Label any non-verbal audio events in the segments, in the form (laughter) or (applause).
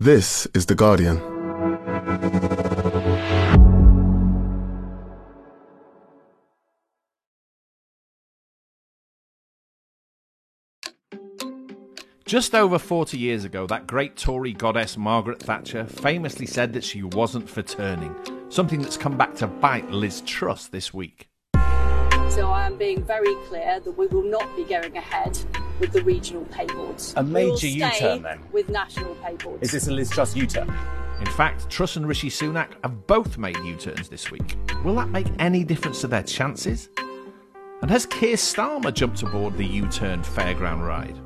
This is The Guardian. Just over 40 years ago, that great Tory goddess Margaret Thatcher famously said that she wasn't for turning, something that's come back to bite Liz Truss this week. So I am being very clear that we will not be going ahead with the regional pay boards. A major stay U-turn then? With national pay boards. Is this a Liz Truss U-turn? In fact, Truss and Rishi Sunak have both made U turns this week. Will that make any difference to their chances? And has Keir Starmer jumped aboard the U turn fairground ride?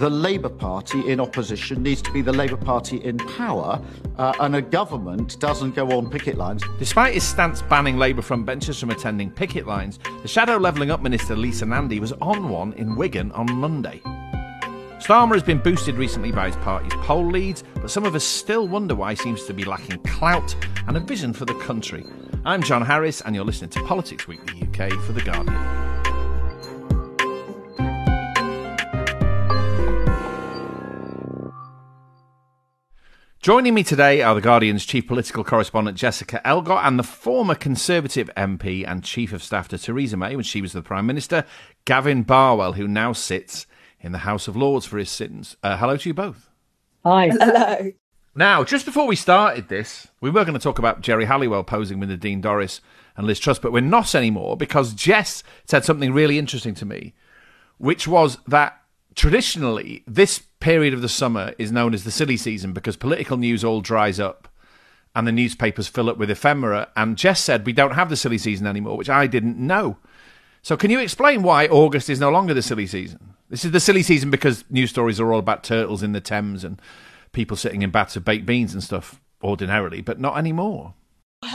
The Labour Party in opposition needs to be the Labour Party in power, uh, and a government doesn't go on picket lines. Despite his stance banning Labour front benchers from attending picket lines, the Shadow Levelling Up Minister Lisa Nandy was on one in Wigan on Monday. Starmer has been boosted recently by his party's poll leads, but some of us still wonder why he seems to be lacking clout and a vision for the country. I'm John Harris, and you're listening to Politics Weekly UK for The Guardian. Joining me today are The Guardian's chief political correspondent Jessica Elgot and the former Conservative MP and Chief of Staff to Theresa May when she was the Prime Minister, Gavin Barwell, who now sits in the House of Lords for his sins. Uh, hello to you both. Hi. Hello. Now, just before we started this, we were going to talk about Geri Halliwell posing with Nadine Dorries and Liz Truss, but we're not anymore because Jess said something really interesting to me, which was that traditionally this period of the summer is known as the silly season because political news all dries up and the newspapers fill up with ephemera. And Jess said we don't have the silly season anymore, which I didn't know. So, can you explain why August is no longer the silly season? This is the silly season because news stories are all about turtles in the Thames and people sitting in bats of baked beans and stuff ordinarily, but not anymore.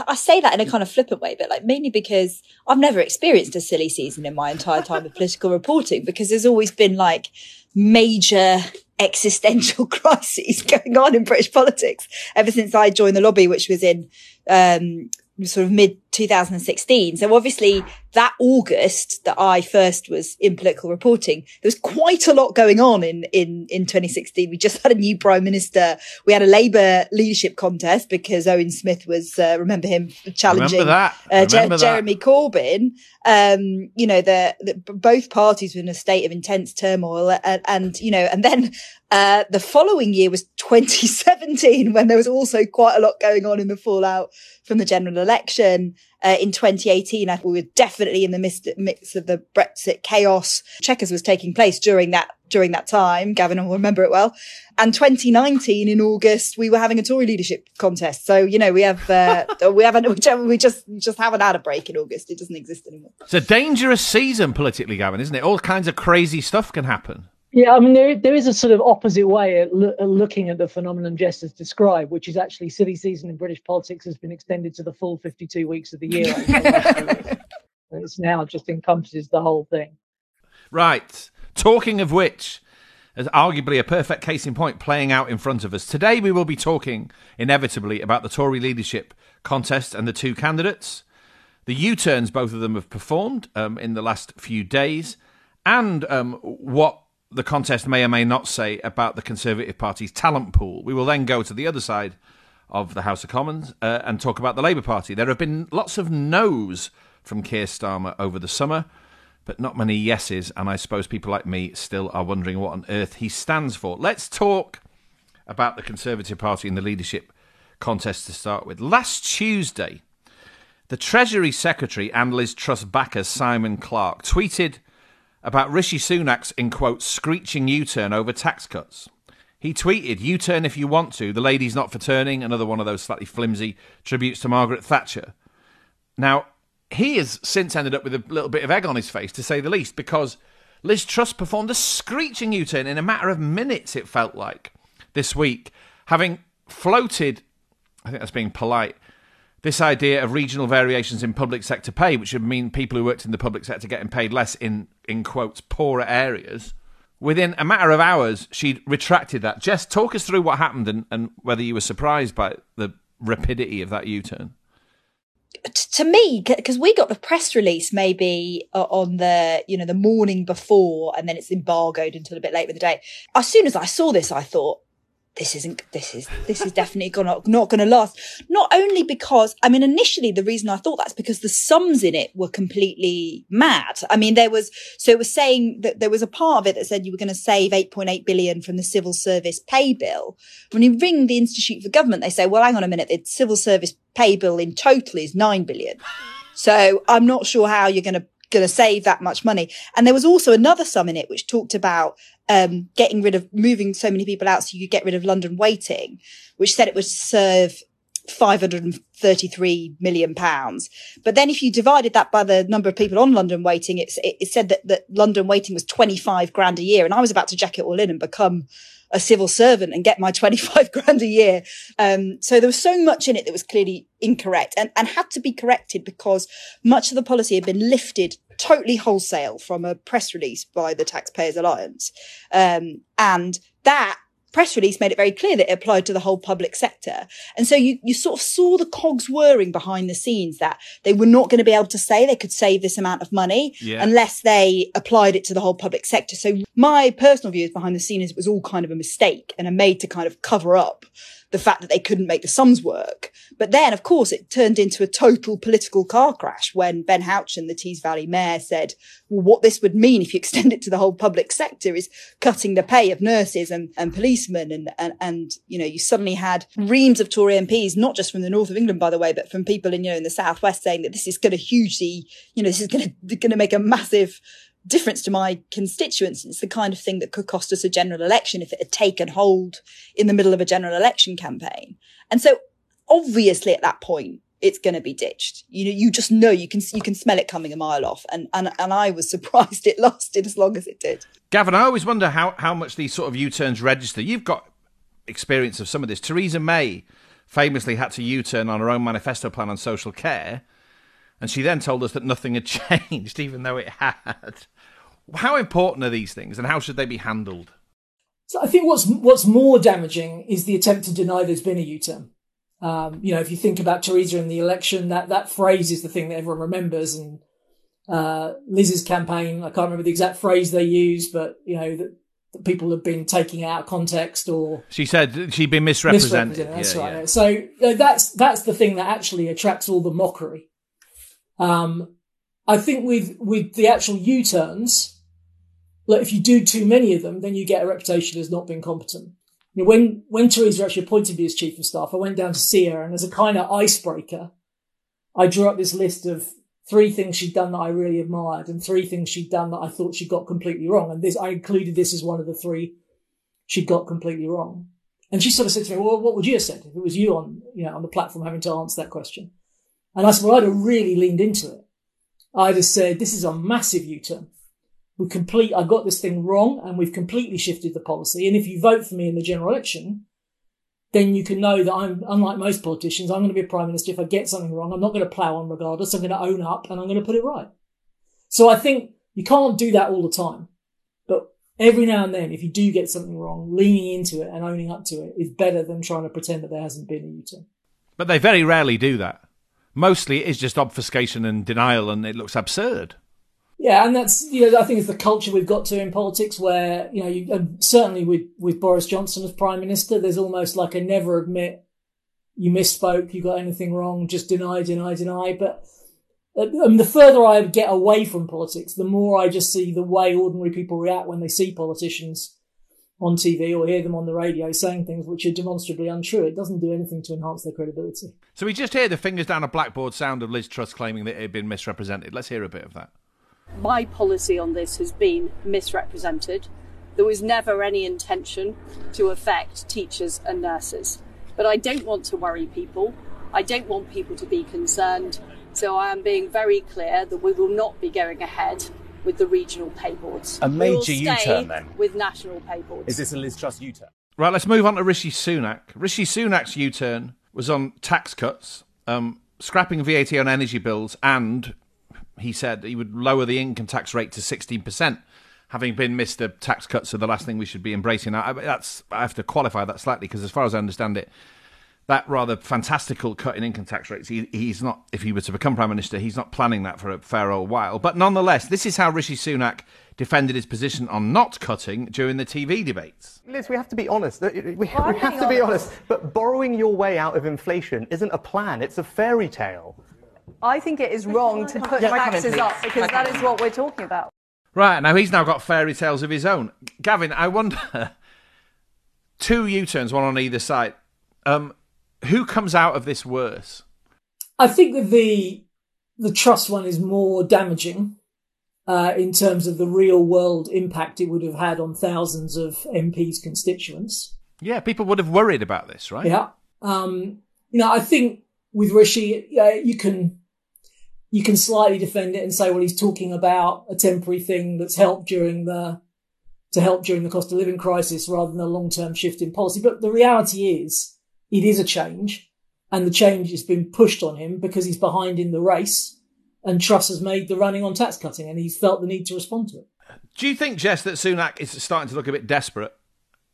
I say that in a kind of flippant way, but like mainly because I've never experienced a silly season in my entire time of political reporting because there's always been like major existential (laughs) crises going on in British politics ever since I joined the lobby, which was in um, sort of mid 2016. So obviously that August that I first was in political reporting, there was quite a lot going on in, in, in 2016. We just had a new prime minister. We had a Labour leadership contest because Owen Smith was, uh, remember him challenging Remember uh, Je- Remember that. Jeremy Corbyn. Um, you know, the, the both parties were in a state of intense turmoil, and, and you know, and then uh, the following year was 2017 when there was also quite a lot going on in the fallout from the general election. Uh, in 2018, I we were definitely in the midst, midst of the Brexit chaos. Chequers was taking place during that during that time. Gavin will remember it well. And 2019 in August, we were having a Tory leadership contest. So you know we have uh, we haven't (laughs) we just just haven't had a break in August. It doesn't exist anymore. It's a dangerous season politically, Gavin, isn't it? All kinds of crazy stuff can happen. Yeah, I mean, there, there is a sort of opposite way at, loo- at looking at the phenomenon Jess has described, which is actually silly season in British politics has been extended to the full 52 weeks of the year. over the last few years. (laughs) And it's now just encompasses the whole thing. Right. Talking of which, as arguably a perfect case in point playing out in front of us. Today we will be talking inevitably about the Tory leadership contest and the two candidates, the U-turns both of them have performed um, in the last few days, and um, what the contest may or may not say about the Conservative Party's talent pool. We will then go to the other side of the House of Commons uh, and talk about the Labour Party. There have been lots of no's from Keir Starmer over the summer, but not many yeses, and I suppose people like me still are wondering what on earth he stands for. Let's talk about the Conservative Party in the leadership contest to start with. Last Tuesday, the Treasury Secretary and Liz Truss backer Simon Clarke tweeted about Rishi Sunak's, in quotes, screeching U turn over tax cuts. He tweeted, U turn if you want to, the lady's not for turning, another one of those slightly flimsy tributes to Margaret Thatcher. Now, he has since ended up with a little bit of egg on his face, to say the least, because Liz Truss performed a screeching U turn in a matter of minutes, it felt like, this week, having floated, I think that's being polite, this idea of regional variations in public sector pay, which would mean people who worked in the public sector getting paid less in, in quotes, poorer areas. Within a matter of hours, she'd retracted that. Jess, talk us through what happened and, and whether you were surprised by the rapidity of that U turn. To me, because we got the press release maybe uh, on the you know the morning before, and then it's embargoed until a bit later in the day. As soon as I saw this, I thought, this isn't this is this is definitely gonna not going to last. Not only because i mean initially the reason i thought that's because the sums in it were completely mad. I mean there was so it was saying that there was a part of it that said you were going to save 8.8 billion from the civil service pay bill. When you ring the institute for government they say well hang on a minute the civil service pay bill in total is 9 billion. So i'm not sure how you're going to going to save that much money. And there was also another sum in it which talked about um, getting rid of moving so many people out so you could get rid of London weighting, which said it would serve 533 million pounds. But then if you divided that by the number of people on London weighting, it, it said that, that London weighting was 25 grand a year. And I was about to jack it all in and become a civil servant and get my (laughs) 25 grand a year. Um, so there was so much in it that was clearly incorrect and, and had to be corrected because much of the policy had been lifted totally wholesale from a press release by the Taxpayers Alliance. Um, and that press release made it very clear that it applied to the whole public sector. And so you, you sort of saw the cogs whirring behind the scenes that they were not going to be able to say they could save this amount of money Yeah. unless they applied it to the whole public sector. So my personal view is behind the scenes it was all kind of a mistake and a made to kind of cover up the fact that they couldn't make the sums work. But then, of course, it turned into a total political car crash when Ben Houchen, the Tees Valley mayor, said, well, what this would mean if you (laughs) extend it to the whole public sector is cutting the pay of nurses and, and policemen. And, and, and, you know, you suddenly had reams of Tory MPs, not just from the north of England, by the way, but from people in, you know, in the southwest saying that this is going to hugely, you know, this is going to, going to make a massive difference to my constituents. It's the kind of thing that could cost us a general election if it had taken hold in the middle of a general election campaign. And so obviously at that point, it's going to be ditched. You know, you just know you can you can smell it coming a mile off, and and and I was (laughs) surprised it lasted as long as it did. Gavin, I always wonder how, how much these sort of U turns register. You've got experience of some of this. Theresa May famously had to U turn on her own manifesto plan on social care, and she then told us that nothing had (laughs) changed, even though it had. How important are these things, and how should they be handled? So I think what's what's more damaging is the attempt to deny there's been a U-turn. Um, you know, if you think about Theresa and the election, that that phrase is the thing that everyone remembers, and uh, Liz's campaign. I can't remember the exact phrase they used, but you know that, that people have been taking out of context or She said she'd been misrepresented. misrepresented. That's Yeah, right. yeah. So uh, that's that's the thing that actually attracts all the mockery. Um, I think with with the actual U-turns, look, if you do too many of them, then you get a reputation as not being competent. You know, when when Theresa actually appointed me as chief of staff, I went down to see her, and as a kind of icebreaker, I drew up this list of three things she'd done that I really admired, and three things she'd done that I thought she got completely wrong. And this, I included this as one of the three she got completely wrong. And she sort of said to me, "Well, what would you have said if it was you on, you know, on the platform having to answer that question?" And I said, "Well, I'd have really leaned into it. I'd have said, this is a massive U-turn. We complete. I got this thing wrong, and we've completely shifted the policy. And if you vote for me in the general election, then you can know that I'm, unlike most politicians, I'm going to be a prime minister. If I get something wrong, I'm not going to plough on regardless. I'm going to own up and I'm going to put it right. So I think you can't do that all the time. But every now and then, if you do get something wrong, leaning into it and owning up to it is better than trying to pretend that there hasn't been a U-turn. But they very rarely do that. Mostly it is just obfuscation and denial, and it looks absurd. Yeah, and that's you know I think it's the culture we've got to in politics where you know you, certainly with with Boris Johnson as prime minister, there's almost like a never admit you misspoke, you got anything wrong, just deny, deny, deny. But uh, the further I get away from politics, the more I just see the way ordinary people react when they see politicians on TV or hear them on the radio saying things which are demonstrably untrue. It doesn't do anything to enhance their credibility. So we just hear the fingers down a blackboard sound of Liz Truss claiming that it had been misrepresented. Let's hear a bit of that. My policy on this has been misrepresented. There was never any intention to affect teachers and nurses. But I don't want to worry people. I don't want people to be concerned. So I am being very clear that we will not be going ahead with the regional pay boards. A major stay U-turn, then? With national pay boards. Is this a Liz Truss U-turn? Right, let's move on to Rishi Sunak. Rishi Sunak's U turn was on tax cuts, um, scrapping VAT on energy bills, and he said he would lower the income tax rate to 16%. Having been Mr. Tax Cuts are the last thing we should be embracing. I, I- that's I have to qualify that slightly because, as far as I understand it, that rather fantastical cut in income tax rates. He, he's not, if he were to become prime minister, he's not planning that for a fair old while. But nonetheless, this is how Rishi Sunak defended his position on not cutting during the TV debates. Liz, we have to be honest. We, we have to be honest. But borrowing your way out of inflation isn't a plan; it's a fairy tale. I think it is wrong to put taxes up because that is what we're talking about. Right now, he's now got fairy tales of his own. Gavin, I wonder. (laughs) Two U-turns, one on either side. Um, who comes out of this worse? I think that the the Truss one is more damaging uh, in terms of the real world impact it would have had on thousands of MPs' constituents. Yeah, people would have worried about this, right? Yeah. Um, you know, I think with Rishi, uh, you can you can slightly defend it and say, well, he's talking about a temporary thing that's helped during the to help during the cost of living crisis rather than a long term shift in policy. But the reality is it is a change, and the change has been pushed on him because he's behind in the race, and Truss has made the running on tax cutting, and he's felt the need to respond to it. Do you think, Jess, that Sunak is starting to look a bit desperate?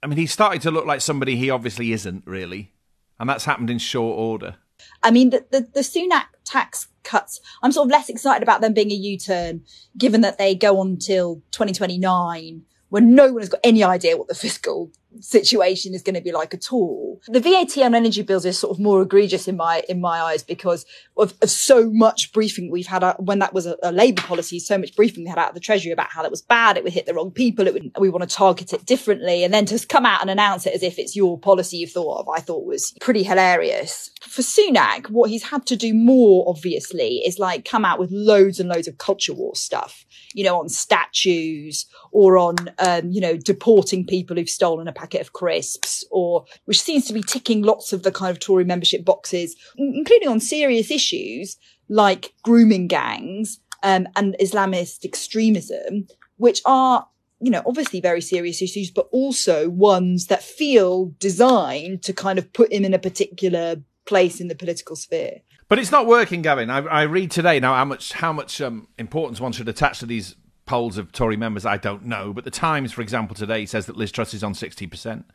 I mean, he's starting to look like somebody he obviously isn't really, and that's happened in short order. I mean, the, the, the Sunak tax cuts, I'm sort of less excited about them being a U turn, given that they go on till 2029 when no one has got any idea what the fiscal situation is going to be like at all. The VAT on energy bills is sort of more egregious in my in my eyes because of, of so much briefing we've had uh, when that was a, a Labour policy. So much briefing we had out of the Treasury about how that was bad. It would hit the wrong people. It would we want to target it differently, and then to come out and announce it as if it's your policy you thought of, I thought was pretty hilarious. For Sunak, what he's had to do more obviously is like come out with loads and loads of culture war stuff you know, on statues or on, um, you know, deporting people who've stolen a packet of crisps or, which seems to be ticking lots of the kind of Tory membership boxes, including on serious issues like grooming gangs, um, and Islamist extremism, which are, you know, obviously very serious issues, but also ones that feel designed to kind of put him in a particular place in the political sphere. But it's not working, Gavin. I, I read today now how much how much um, importance one should attach to these polls of Tory members. I don't know, but the Times, for example, today says that Liz Truss is on sixty percent.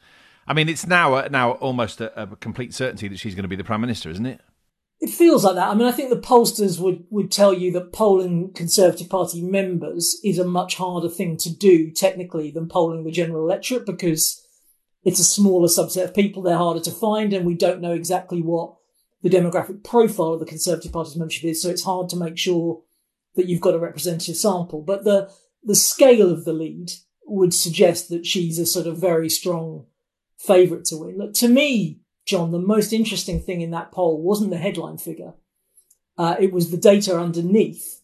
I mean, it's now now almost a, a complete certainty that she's going to be the prime minister, isn't it? It feels like that. I mean, I think the pollsters would, would tell you that polling Conservative Party members is a much harder thing to do technically than polling the general electorate because it's a smaller subset of people. They're harder to find, and we don't know exactly what the demographic profile of the Conservative Party's membership is. So it's hard to make sure that you've got a representative sample. But the the scale of the lead would suggest that she's a sort of very strong favourite to win. Look, to me, John, the most interesting thing in that poll wasn't the headline figure. Uh, it was the data underneath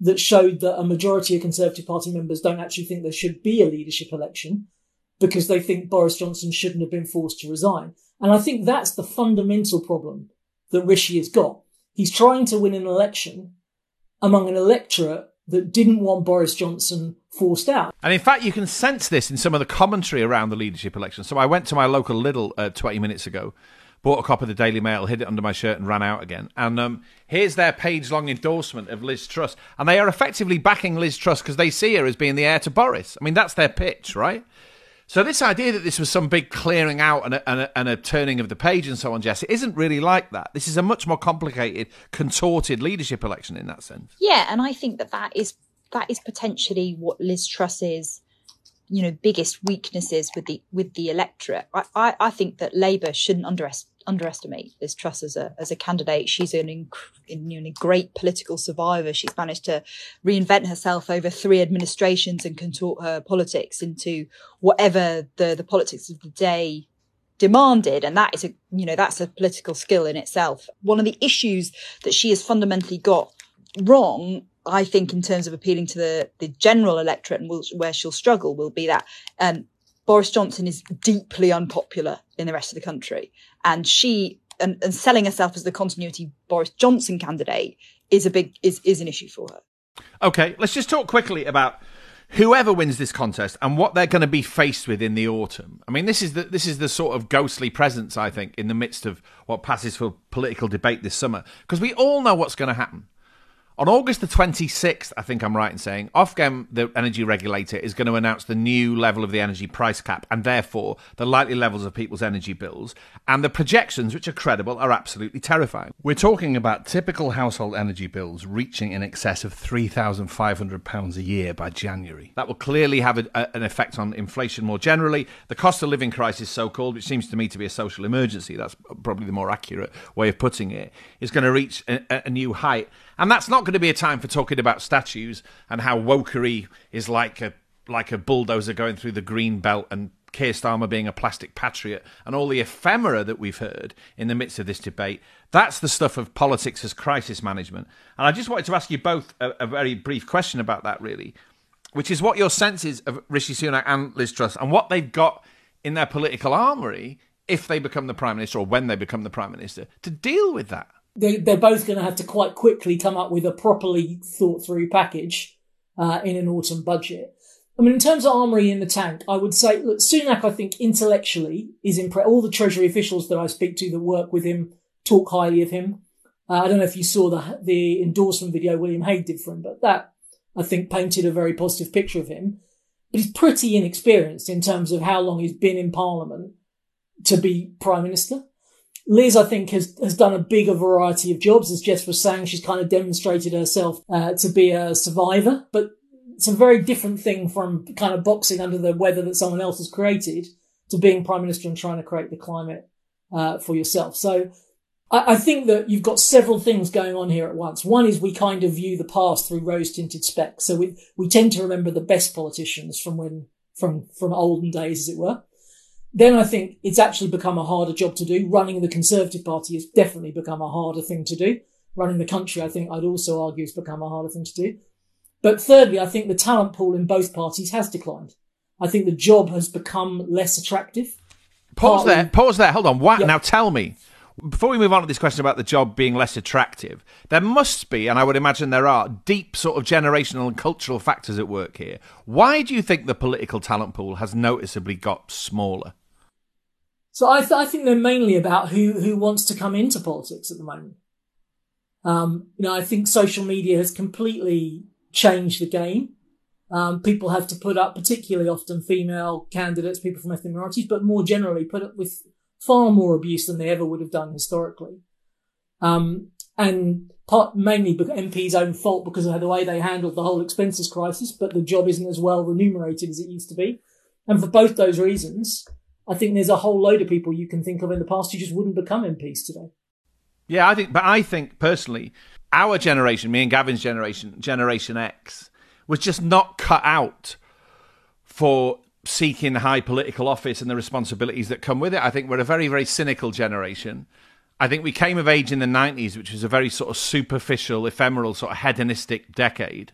that showed that a majority of Conservative Party members don't actually think there should be a leadership election because they think Boris Johnson shouldn't have been forced to resign. And I think that's the fundamental problem that Rishi has got. He's trying to win an election among an electorate that didn't want Boris Johnson forced out. And in fact, you can sense this in some of the commentary around the leadership election. So I went to my local Lidl uh, 20 minutes ago, bought a copy of the Daily Mail, hid it under my shirt, and ran out again. And um, here's their page long endorsement of Liz Truss. And they are effectively backing Liz Truss because they see her as being the heir to Boris. I mean, that's their pitch, right? So this idea that this was some big clearing out and a, and, a, and a, turning of the page and so on, Jess, it isn't really like that. This is a much more complicated, contorted leadership election in that sense. Yeah, and I think that that is that is potentially what Liz Truss's you know biggest weaknesses with the with the electorate. I I, I think that Labour shouldn't underestimate underestimate Liz Truss as a as a candidate. She's an inc- great political survivor. She's managed to reinvent herself over three administrations and contort her politics into whatever the the politics of the day demanded and that is a you know that's a political skill in itself one of the issues that she has fundamentally got wrong i think in terms of appealing to the the general electorate and will, where she'll struggle will be that um, Boris Johnson is deeply unpopular in the rest of the country. And she, and, and selling herself as the continuity Boris Johnson candidate is a big, is, is an issue for her. Okay, let's just talk quickly about whoever wins this contest and what they're going to be faced with in the autumn. I mean, this is the this is the sort of ghostly presence I think in the midst of what passes for political debate this summer because we all know what's going to happen. On August the 26th, I think I'm right in saying, Ofgem, the energy regulator, is going to announce the new level of the energy price cap and therefore the likely levels of people's energy bills. And the projections, which are credible, are absolutely terrifying. We're talking about typical household energy bills reaching in excess of £3,500 a year by January. That will clearly have a, a, an effect on inflation more generally. The cost of living crisis, so called, which seems to me to be a social emergency, that's probably the more accurate way of putting it, is going to reach a, a new height. And that's not going to be a time for talking about statues and how wokery is like a like a bulldozer going through the green belt and Keir Starmer being a plastic patriot and all the ephemera that we've heard in the midst of this debate. That's the stuff of politics as crisis management. And I just wanted to ask you both a, a very brief question about that, really, which is what your sense is of Rishi Sunak and Liz Truss and what they've got in their political armoury if they become the Prime Minister or when they become the Prime Minister to deal with that they, they're both going to have to quite quickly come up with a properly thought through package uh, in an autumn budget. I mean, in terms of armory in the tank, I would say, look, Sunak, I think intellectually is impressed. All the Treasury officials that I speak to that work with him talk highly of him. Uh, I don't know if you saw the the endorsement video William Hague did for him, but that I think painted a very positive picture of him. But he's pretty inexperienced in terms of how long he's been in Parliament to be Prime Minister. Liz, I think, has, has done a bigger variety of jobs. As Jess was saying, she's kind of demonstrated herself uh, to be a survivor, but it's a very different thing from kind of boxing under the weather that someone else has created to being prime minister and trying to create the climate uh, for yourself. So I, I, think that you've got several things going on here at once. One is we kind of view the past through rose tinted specs. So we, we tend to remember the best politicians from when, from, from olden days, as it were then I think it's actually become a harder job to do. Running the Conservative Party has definitely become a harder thing to do. Running the country, I think I'd also argue has become a harder thing to do. But thirdly, I think the talent pool in both parties has declined. I think the job has become less attractive. Pause Partly, there. Pause there. Hold on. What? Yeah. Now tell me, before we move on to this question about the job being less attractive, there must be, and I would imagine there are, deep sort of generational and cultural factors at work here. Why do you think the political talent pool has noticeably got smaller? So I, th- I think they're mainly about who, who wants to come into politics at the moment. Um, you know, I think social media has completely changed the game. Um, people have to put up, particularly often female candidates, people from ethnic minorities, but more generally put up with far more abuse than they ever would have done historically. Um, and part, mainly MP's own fault because of the way they handled the whole expenses crisis, but the job isn't as well remunerated as it used to be. And for both those reasons, I think there's a whole load of people you can think of in the past who just wouldn't become MPs today. Yeah, I think, but I think personally, our generation, me and Gavin's generation, Generation X, was just not cut out for seeking high political office and the responsibilities that come with it. I think we're a very, very cynical generation. I think we came of age in the 90s, which was a very sort of superficial, ephemeral, sort of hedonistic decade.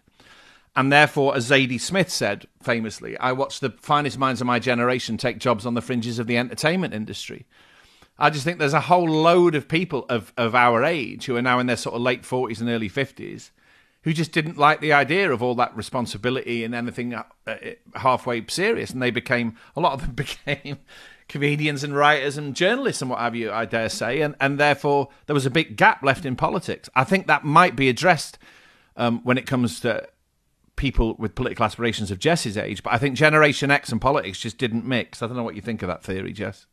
And therefore, as Zadie Smith said famously, I watched the finest minds of my generation take jobs on the fringes of the entertainment industry. I just think there's a whole load of people of, of our age who are now in their sort of late 40s and early 50s who just didn't like the idea of all that responsibility and anything uh, uh halfway serious. And they became, a lot of them (laughs) became comedians and writers and journalists and what have you, I dare say. And, and therefore, there was a big gap left in politics. I think that might be addressed um, when it comes to people with political aspirations of Jess's age, but I think Generation X and politics just didn't mix. I don't know what you think of that theory, Jess.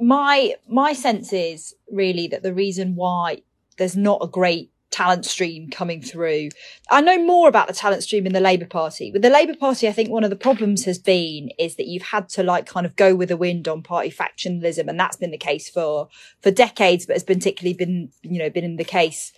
My my sense is really that the reason why there's not a great talent stream coming through. I know more about the talent stream in the Labour Party. With the Labour Party, I think one of the problems has been is that you've had to like kind of go with the wind on party factionalism, and that's been the case for for decades, but has particularly been you know been in the case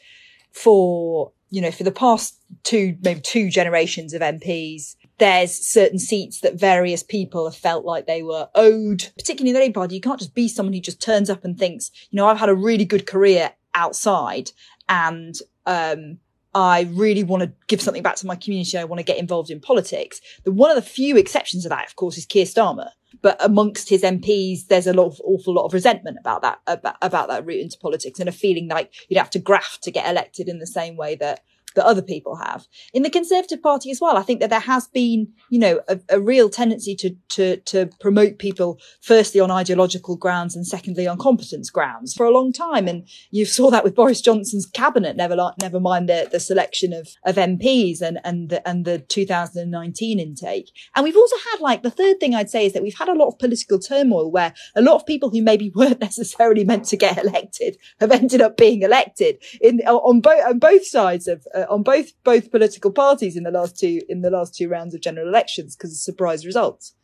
for you know, for the past two, maybe two generations of MPs, there's certain seats that various people have felt like they were owed, particularly in the Labour Party. You can't just be someone who just turns up and thinks, you know, I've had a really good career outside and, um, I really want to give something back to my community. I want to get involved in politics. The one of the few exceptions to that, of course, is Keir Starmer. But amongst his MPs, there's a lot of awful lot of resentment about that about, about that route into politics and a feeling like you'd have to graft to get elected in the same way that that other people have. In the Conservative Party as well, I think that there has been, you know, a, a, real tendency to, to, to promote people firstly on ideological grounds and secondly on competence grounds for a long time. And you saw that with Boris Johnson's cabinet, never, never mind the, the selection of, of MPs and, and the, and the 2019 intake. And we've also had like the third thing I'd say is that we've had a lot of political turmoil where a lot of people who maybe weren't (laughs) necessarily meant to get elected have ended up being elected in, on both, on both sides of, uh, on both both political parties in the last two in the last two rounds of general elections because of surprise results.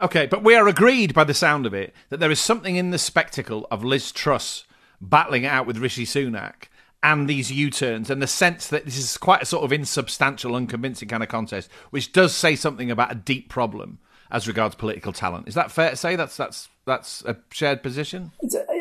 Okay, but we are agreed by the sound of it that there is something in the spectacle of Liz Truss battling it out with Rishi Sunak and these U-turns and the sense that this is quite a sort of insubstantial, unconvincing kind of contest, which does say something about a deep problem as regards political talent. Is that fair to say? That's that's that's a shared position.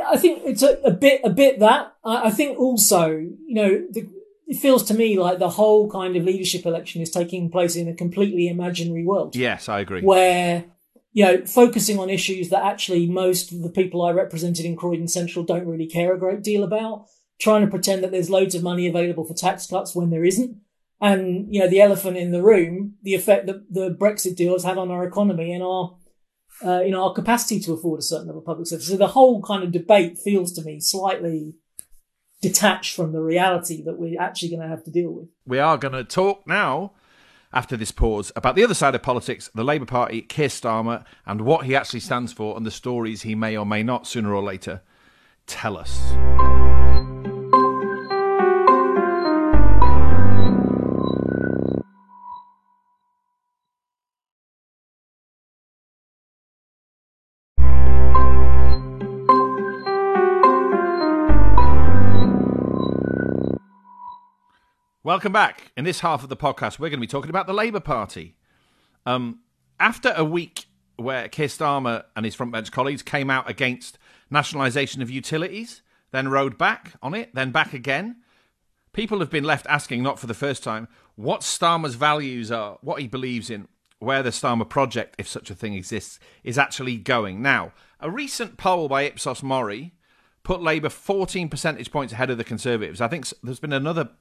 I think it's a, a, bit a bit that. I, I think also, you know, the, it feels to me like the whole kind of leadership election is taking place in a completely imaginary world. Yes, I agree. Where, you know, focusing on issues that actually most of the people I represented in Croydon Central don't really care a great deal about, trying to pretend that there's loads of money available for tax cuts when there isn't. And, you know, the elephant in the room, the effect that the Brexit deal has had on our economy and our, uh, you know, our capacity to afford a certain level of public service. So the whole kind of debate feels to me slightly detached from the reality that we're actually going to have to deal with. We are going to talk now, after this pause, about the other side of politics, the Labour Party, Keir Starmer, and what he actually stands for and the stories he may or may not, sooner or later, tell us. Welcome back. In this half of the podcast, we're going to be talking about the Labour Party. Um, after a week where Keir Starmer and his frontbench colleagues came out against nationalisation of utilities, then rowed back on it, then back again, people have been left asking, not for the first time, what Starmer's values are, what he believes in, where the Starmer project, if such a thing exists, is actually going. Now, a recent poll by Ipsos Mori put Labour 14 percentage points ahead of the Conservatives. I think there's been another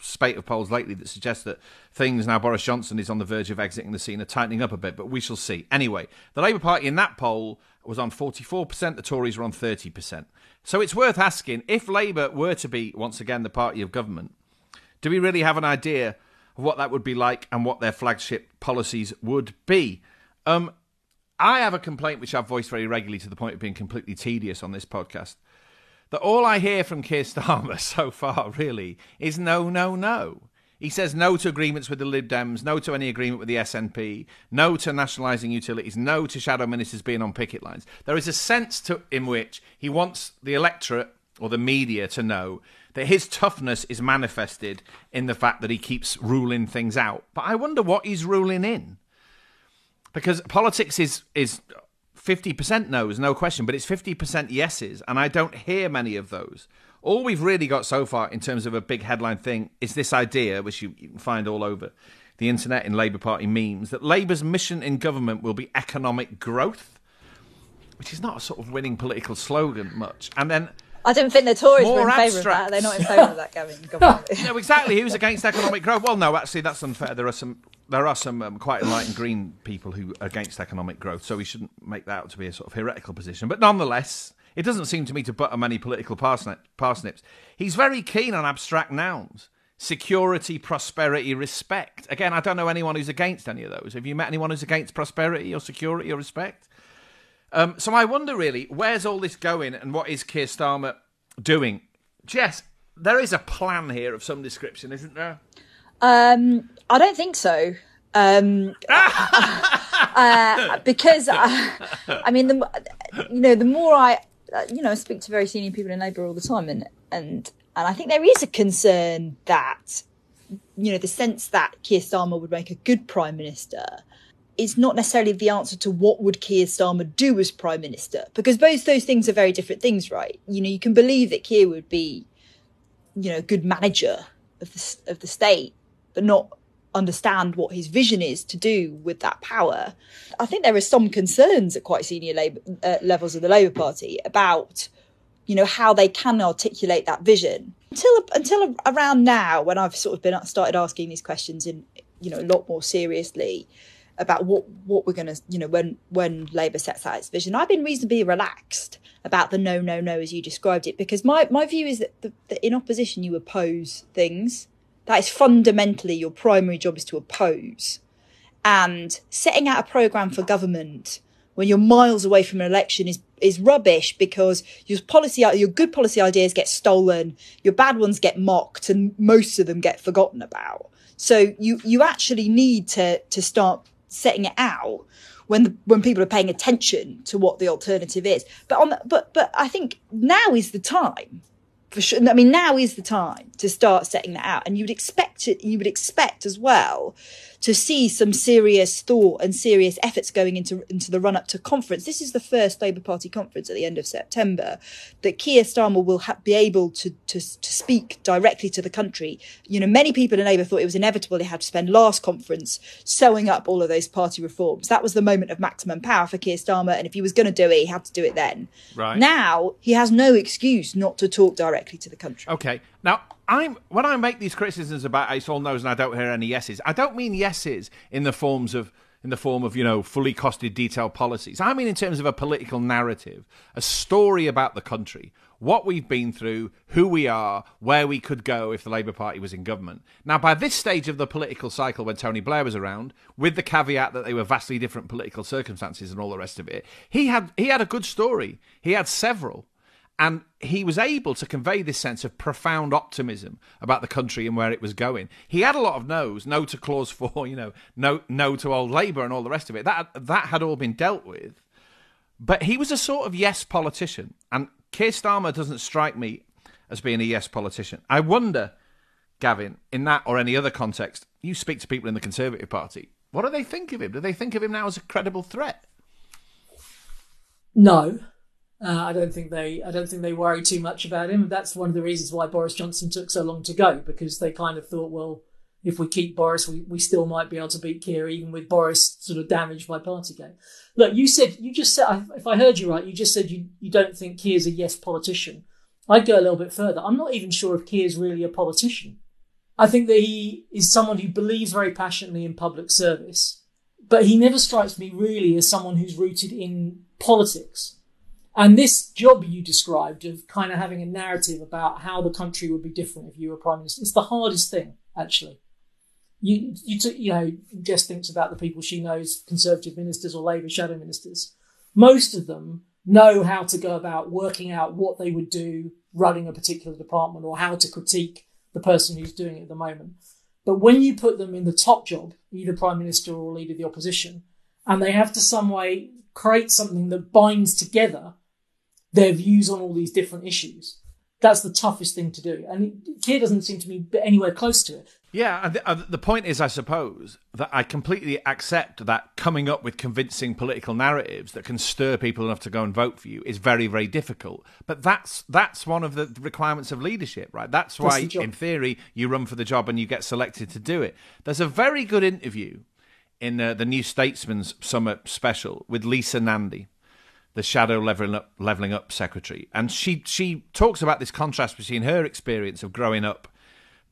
spate of polls lately that suggest that things now Boris Johnson is on the verge of exiting the scene are tightening up a bit, but we shall see. Anyway, the Labour Party in that poll was on 44%, the Tories were on 30%. So it's worth asking if Labour were to be once again the party of government, do we really have an idea of what that would be like and what their flagship policies would be? Um, I have a complaint which I've voiced very regularly to the point of being completely tedious on this podcast that all I hear from Keir Starmer (laughs) so far, really, is no, no, no. He says no to agreements with the Lib Dems, no to any agreement with the SNP, no to nationalising utilities, no to shadow ministers being on picket lines. There is a sense to, in which he wants the electorate or the media to know that his toughness is manifested in the fact that he keeps ruling things out. But I wonder what he's ruling in. Because politics is is 50% no's, no question, but it's 50% yeses, and I don't hear many of those. All we've really got so far in terms of a big headline thing is this idea, which you, can find all over the internet in Labour Party memes, that Labour's mission in government will be economic growth, which is not a sort of winning political slogan much. And then I don't think the Tories were in favour of that. They're not in favour of that, Gavin. (laughs) no, exactly. Who's against economic growth? Well, no, actually, that's unfair. There are some there are some um, quite enlightened green people who are against economic growth, so we shouldn't make that out to be a sort of heretical position. But nonetheless, it doesn't seem to me to butter many political parsnips. He's very keen on abstract nouns. Security, prosperity, respect. Again, I don't know anyone who's against any of those. Have you met anyone who's against prosperity or security or respect? Um, so I wonder really, where's all this going and what is Keir Starmer doing? Jess, there is a plan here of some description, isn't there? Um, I don't think so. Um, (laughs) uh, because I, I mean, the you know, the more I, uh, you know, speak to very senior people in Labour all the time, and and and I think there is a concern that, you know, the sense that Keir Starmer would make a good prime minister is not necessarily the answer to what would Keir Starmer do as prime minister, because both those things are very different things, right? You know, you can believe that Keir would be, you know, a good manager of the of the state, but not understand what his vision is to do with that power. I think there are some concerns at quite senior labor, uh, levels of the Labour Party about, you know, how they can articulate that vision until until around now, when I've sort of been started asking these questions in you know a lot more seriously about what what we're going to you know when when Labour sets out its vision, I've been reasonably relaxed about the no no no as you described it because my my view is that, the, that in opposition you oppose things. That is fundamentally your primary job is to oppose, and setting out a program for government when you're miles away from an election is is rubbish because your policy your good policy ideas get stolen, your bad ones get mocked, and most of them get forgotten about. So you you actually need to to start setting it out when the, when people are paying attention to what the alternative is. But on the, but but I think now is the time for sure. I mean, now is the time to start setting that out, and you would expect it. You would expect as well to see some serious thought and serious efforts going into into the run up to conference. This is the first Labour Party conference at the end of September that Keir Starmer will ha- be able to, to to speak directly to the country. You know, many people in Labour thought it was inevitable they had to spend last conference sewing up all of those party reforms. That was the moment of maximum power for Keir Starmer, and if he was going to do it, he had to do it then. Right now, he has no excuse not to talk directly to the country. Okay, now I'm when I make these criticisms about it's all no's and I don't hear any yeses. I don't mean yeses in the forms of in the form of you know fully costed detailed policies. I mean in terms of a political narrative, a story about the country, what we've been through, who we are, where we could go if the Labour Party was in government. Now, by this stage of the political cycle, when Tony Blair was around, with the caveat that they were vastly different political circumstances and all the rest of it, he had he had a good story. He had several. And he was able to convey this sense of profound optimism about the country and where it was going. He had a lot of no's, no to clause (laughs) four, you know, no no to old Labour and all the rest of it. That that had all been dealt with. But he was a sort of yes politician. And Keir Starmer doesn't strike me as being a yes politician. I wonder, Gavin, in that or any other context, you speak to people in the Conservative Party. What do they think of him? Do they think of him now as a credible threat? No, uh, I don't think they I don't think they worry too much about him. That's one of the reasons why Boris Johnson took so long to go because they kind of thought, well, if we keep Boris, we, we still might be able to beat Keir even with Boris sort of damaged by Partygate. Look, you said you just said if I heard you right, you just said you you don't think Keir's a yes politician. I'd go a little bit further. I'm not even sure if Keir's really a politician. I think that he is someone who believes very passionately in public service, but he never strikes me really as someone who's rooted in politics. And this job you described of kind of having a narrative about how the country would be different if you were prime minister, it's the hardest thing, actually. You, you, t- you know, Jess thinks about the people she knows, Conservative ministers or Labour shadow ministers. Most of them know how to go about working out what they would do running a particular department or how to critique the person who's doing it at the moment. But when you put them in the top job, either prime minister or leader of the opposition, and they have to some way create something that binds together their views on all these different issues. That's the toughest thing to do. And Keir doesn't seem to be anywhere close to it. Yeah, the, uh, the point is, I suppose, that I completely accept that coming up with convincing political narratives that can stir people enough to go and vote for you is very, very difficult. But that's that's one of the requirements of leadership, right? That's why, that's in theory, you run for the job and you get selected to do it. There's a very good interview in uh, the New Statesman's Summer Special with Lisa Nandy the shadow leveling up, leveling up secretary, and she she talks about this contrast between her experience of growing up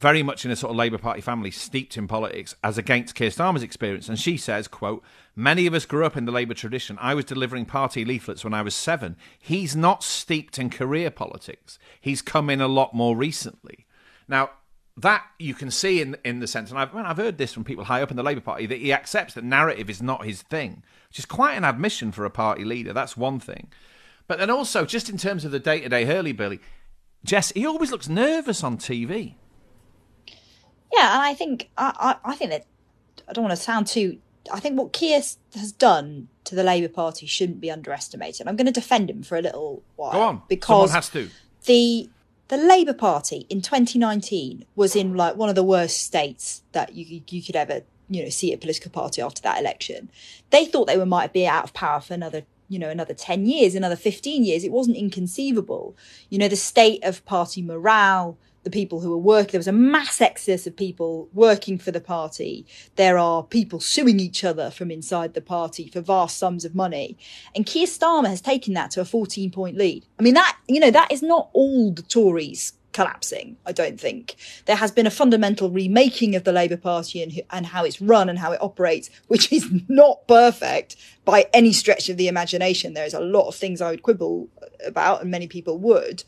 very much in a sort of Labour Party family steeped in politics as against Keir Starmer's experience. And she says, quote, Many of us grew up in the Labour tradition. I was delivering party leaflets when I was seven. He's not steeped in career politics. He's come in a lot more recently. Now, that you can see in in the sense, and I've, I've heard this from people high up in the Labour Party, that he accepts that narrative is not his thing, which is quite an admission for a party leader. That's one thing. But then also, just in terms of the day to day hurly burly, Jess, he always looks nervous on TV. Yeah, and I think I, I, I think that I don't want to sound too. I think what Keir has done to the Labour Party shouldn't be underestimated. I'm going to defend him for a little while. Go on, because Someone has to. The the Labour Party in 2019 was in like one of the worst states that you you could ever you know see a political party after that election. They thought they were might be out of power for another you know another 10 years, another 15 years. It wasn't inconceivable. You know the state of party morale the people who were working. There was a mass exodus of people working for the party. There are people suing each other from inside the party for vast sums of money. And Keir Starmer has taken that to a 14 point lead. I mean, that, you know, that is not all the Tories collapsing. I don't think there has been a fundamental remaking of the Labour Party and, and how it's run and how it operates, which is not perfect by any stretch of the imagination. There's a lot of things I would quibble about, and many people would,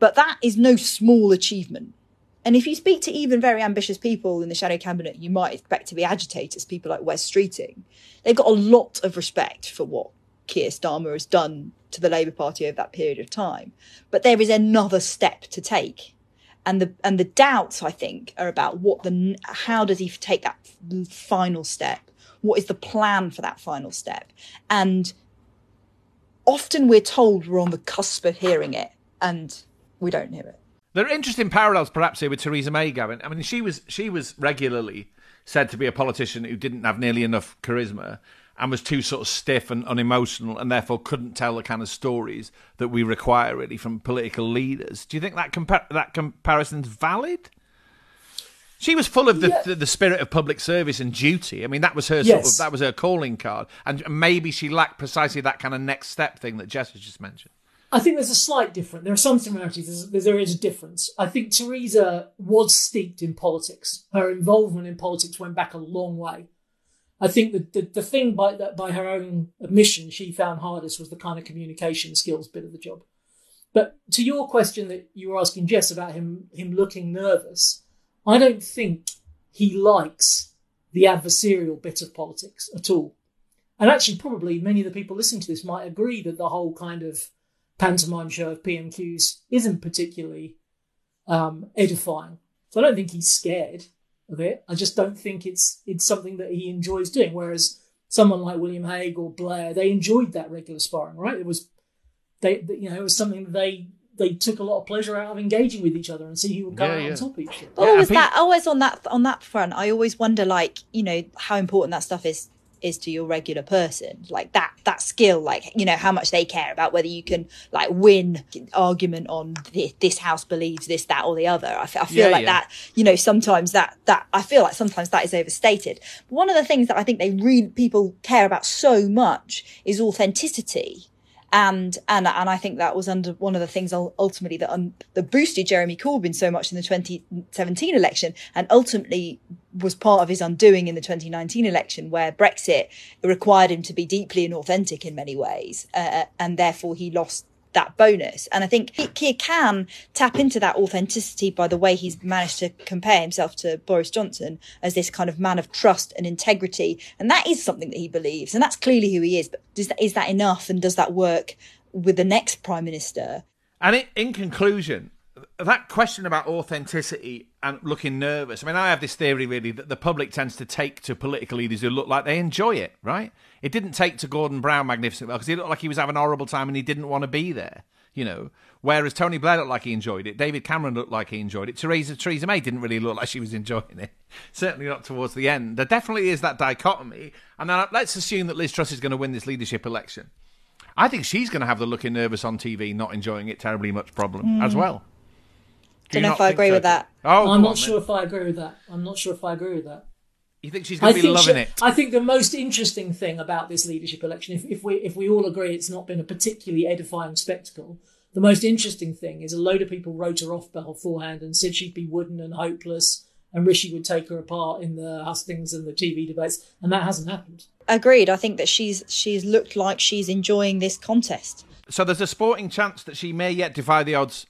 but that is no small achievement. And if you speak to even very ambitious people in the shadow cabinet, you might expect to be agitators, people like Wes Streeting. They've got a lot of respect for what Keir Starmer has done to the Labour Party over that period of time. But there is another step to take. And the and the doubts I think are about what the how does he take that final step? What is the plan for that final step? And often we're told we're on the cusp of hearing it, and we don't hear it. There are interesting parallels, perhaps, here with Theresa May, Gavin. I mean, she was she was regularly said to be a politician who didn't have nearly enough charisma, and was too sort of stiff and unemotional and therefore couldn't tell the kind of stories that we require really from political leaders. Do you think that compa- that comparison's valid? She was full of the, yeah. the, the spirit of public service and duty. I mean, that was her yes. sort of that was her calling card, and maybe she lacked precisely that kind of next step thing that Jess has just mentioned. I think there's a slight difference. There are some similarities. There's, there is a difference. I think Theresa was steeped in politics. Her involvement in politics went back a long way. I think the, the, the thing by that by her own admission she found hardest was the kind of communication skills bit of the job. But to your question that you were asking Jess about him him looking nervous, I don't think he likes the adversarial bit of politics at all. And actually, probably many of the people listening to this might agree that the whole kind of pantomime show of PMQs isn't particularly um, edifying. So I don't think he's scared of it. I just don't think it's it's something that he enjoys doing. Whereas someone like William Hague or Blair, they enjoyed that regular sparring, right? It was they, you know, it was something that they they took a lot of pleasure out of engaging with each other and see who would come yeah, out yeah. on top of each other. Always yeah, that always on that on that front. I always wonder, like you know, how important that stuff is is to your regular person. Like that that skill like you know how much they care about whether you can like win argument on this, this house believes this that or the other. I, f- I feel yeah, like yeah. that you know sometimes that that i feel like sometimes that is overstated. But one of the things that i think they really people care about so much is authenticity and and and I think that was under one of the things ultimately that that boosted Jeremy Corbyn so much in the 2017 election, and ultimately was part of his undoing in the 2019 election, where Brexit required him to be deeply inauthentic in many ways, uh, and therefore he lost that bonus. And I think Keir can tap into that authenticity by the way he's managed to compare himself to Boris Johnson as this kind of man of trust and integrity. And that is something that he believes. And that's clearly who he is. But is that, is that enough? And does that work with the next prime minister? And in conclusion, that question about authenticity and looking nervous. I mean, I have this theory really that the public tends to take to political leaders who look like they enjoy it, right? It didn't take to Gordon Brown magnificent well because he looked like he was having a horrible time and he didn't want to be there, you know. Whereas Tony Blair looked like he enjoyed it, David Cameron looked like he enjoyed it, Theresa Theresa May didn't really look like she was enjoying it. (laughs) Certainly not towards the end. There definitely is that dichotomy. And then let's assume that Liz Truss is going to win this leadership election. I think she's going to have the looking nervous on TV, not enjoying it terribly much problem mm. as well. Do Don't know if I agree so? with that. Oh, I'm not on, sure if I agree with that. I'm not sure if I agree with that. You think she's going to be loving she, it? I think the most interesting thing about this leadership election, if, if we if we all agree it's not been a particularly edifying spectacle, the most interesting thing is a load of people wrote her off beforehand and said she'd be wooden and hopeless, and Rishi would take her apart in the hustings and the TV debates, and that hasn't happened. Agreed. I think that she's she's looked like she's enjoying this contest. So there's a sporting chance that she may yet defy the odds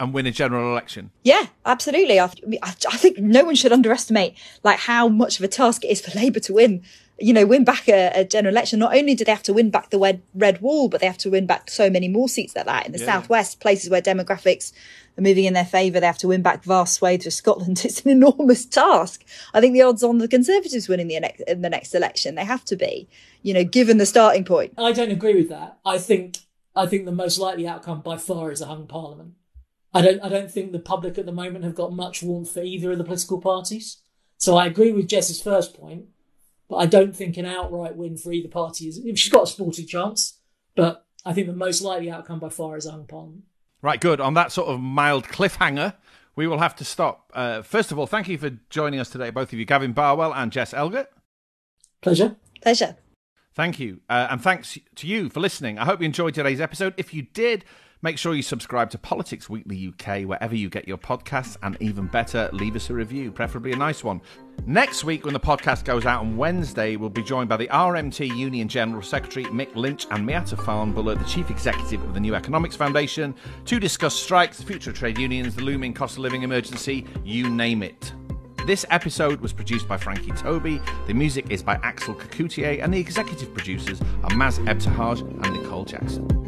and win a general election. Yeah, absolutely. I, I, think no one should underestimate like how much of a task it is for Labour to win. You know, win back a, a, general election. Not only do they have to win back the red, red wall, but they have to win back so many more seats like that in the yeah. southwest, places where demographics are moving in their favour. They have to win back vast swathes of Scotland. (laughs) It's an enormous task. I think the odds on the Conservatives winning the in the next election they have to be. You know, given the starting point. I don't agree with that. I think I think the most likely outcome by far is a hung parliament. I don't I don't think the public at the moment have got much warmth for either of the political parties. So I agree with Jess's first point, but I don't think an outright win for either party is. If she's got a sporty chance, but I think the most likely outcome by far is a hung parliament. Right, good. On that sort of mild cliffhanger, we will have to stop. Uh, first of all, thank you for joining us today, both of you, Gavin Barwell and Jess Elgot. Pleasure. Pleasure. Thank you. Uh, and thanks to you for listening. I hope you enjoyed today's episode. If you did, Make sure you subscribe to Politics Weekly UK wherever you get your podcasts, and even better, leave us a review, preferably a nice one. Next week, when the podcast goes out on Wednesday, we'll be joined by the RMT Union General Secretary Mick Lynch and Miatta Fahnbulleh, the Chief Executive of the New Economics Foundation, to discuss strikes, the future of trade unions, the looming cost of living emergency, you name it. This episode was produced by Frankie Tobi, the music is by Axel Kacoutié, and the executive producers are Maz Ebtehaj and Nicole Jackson.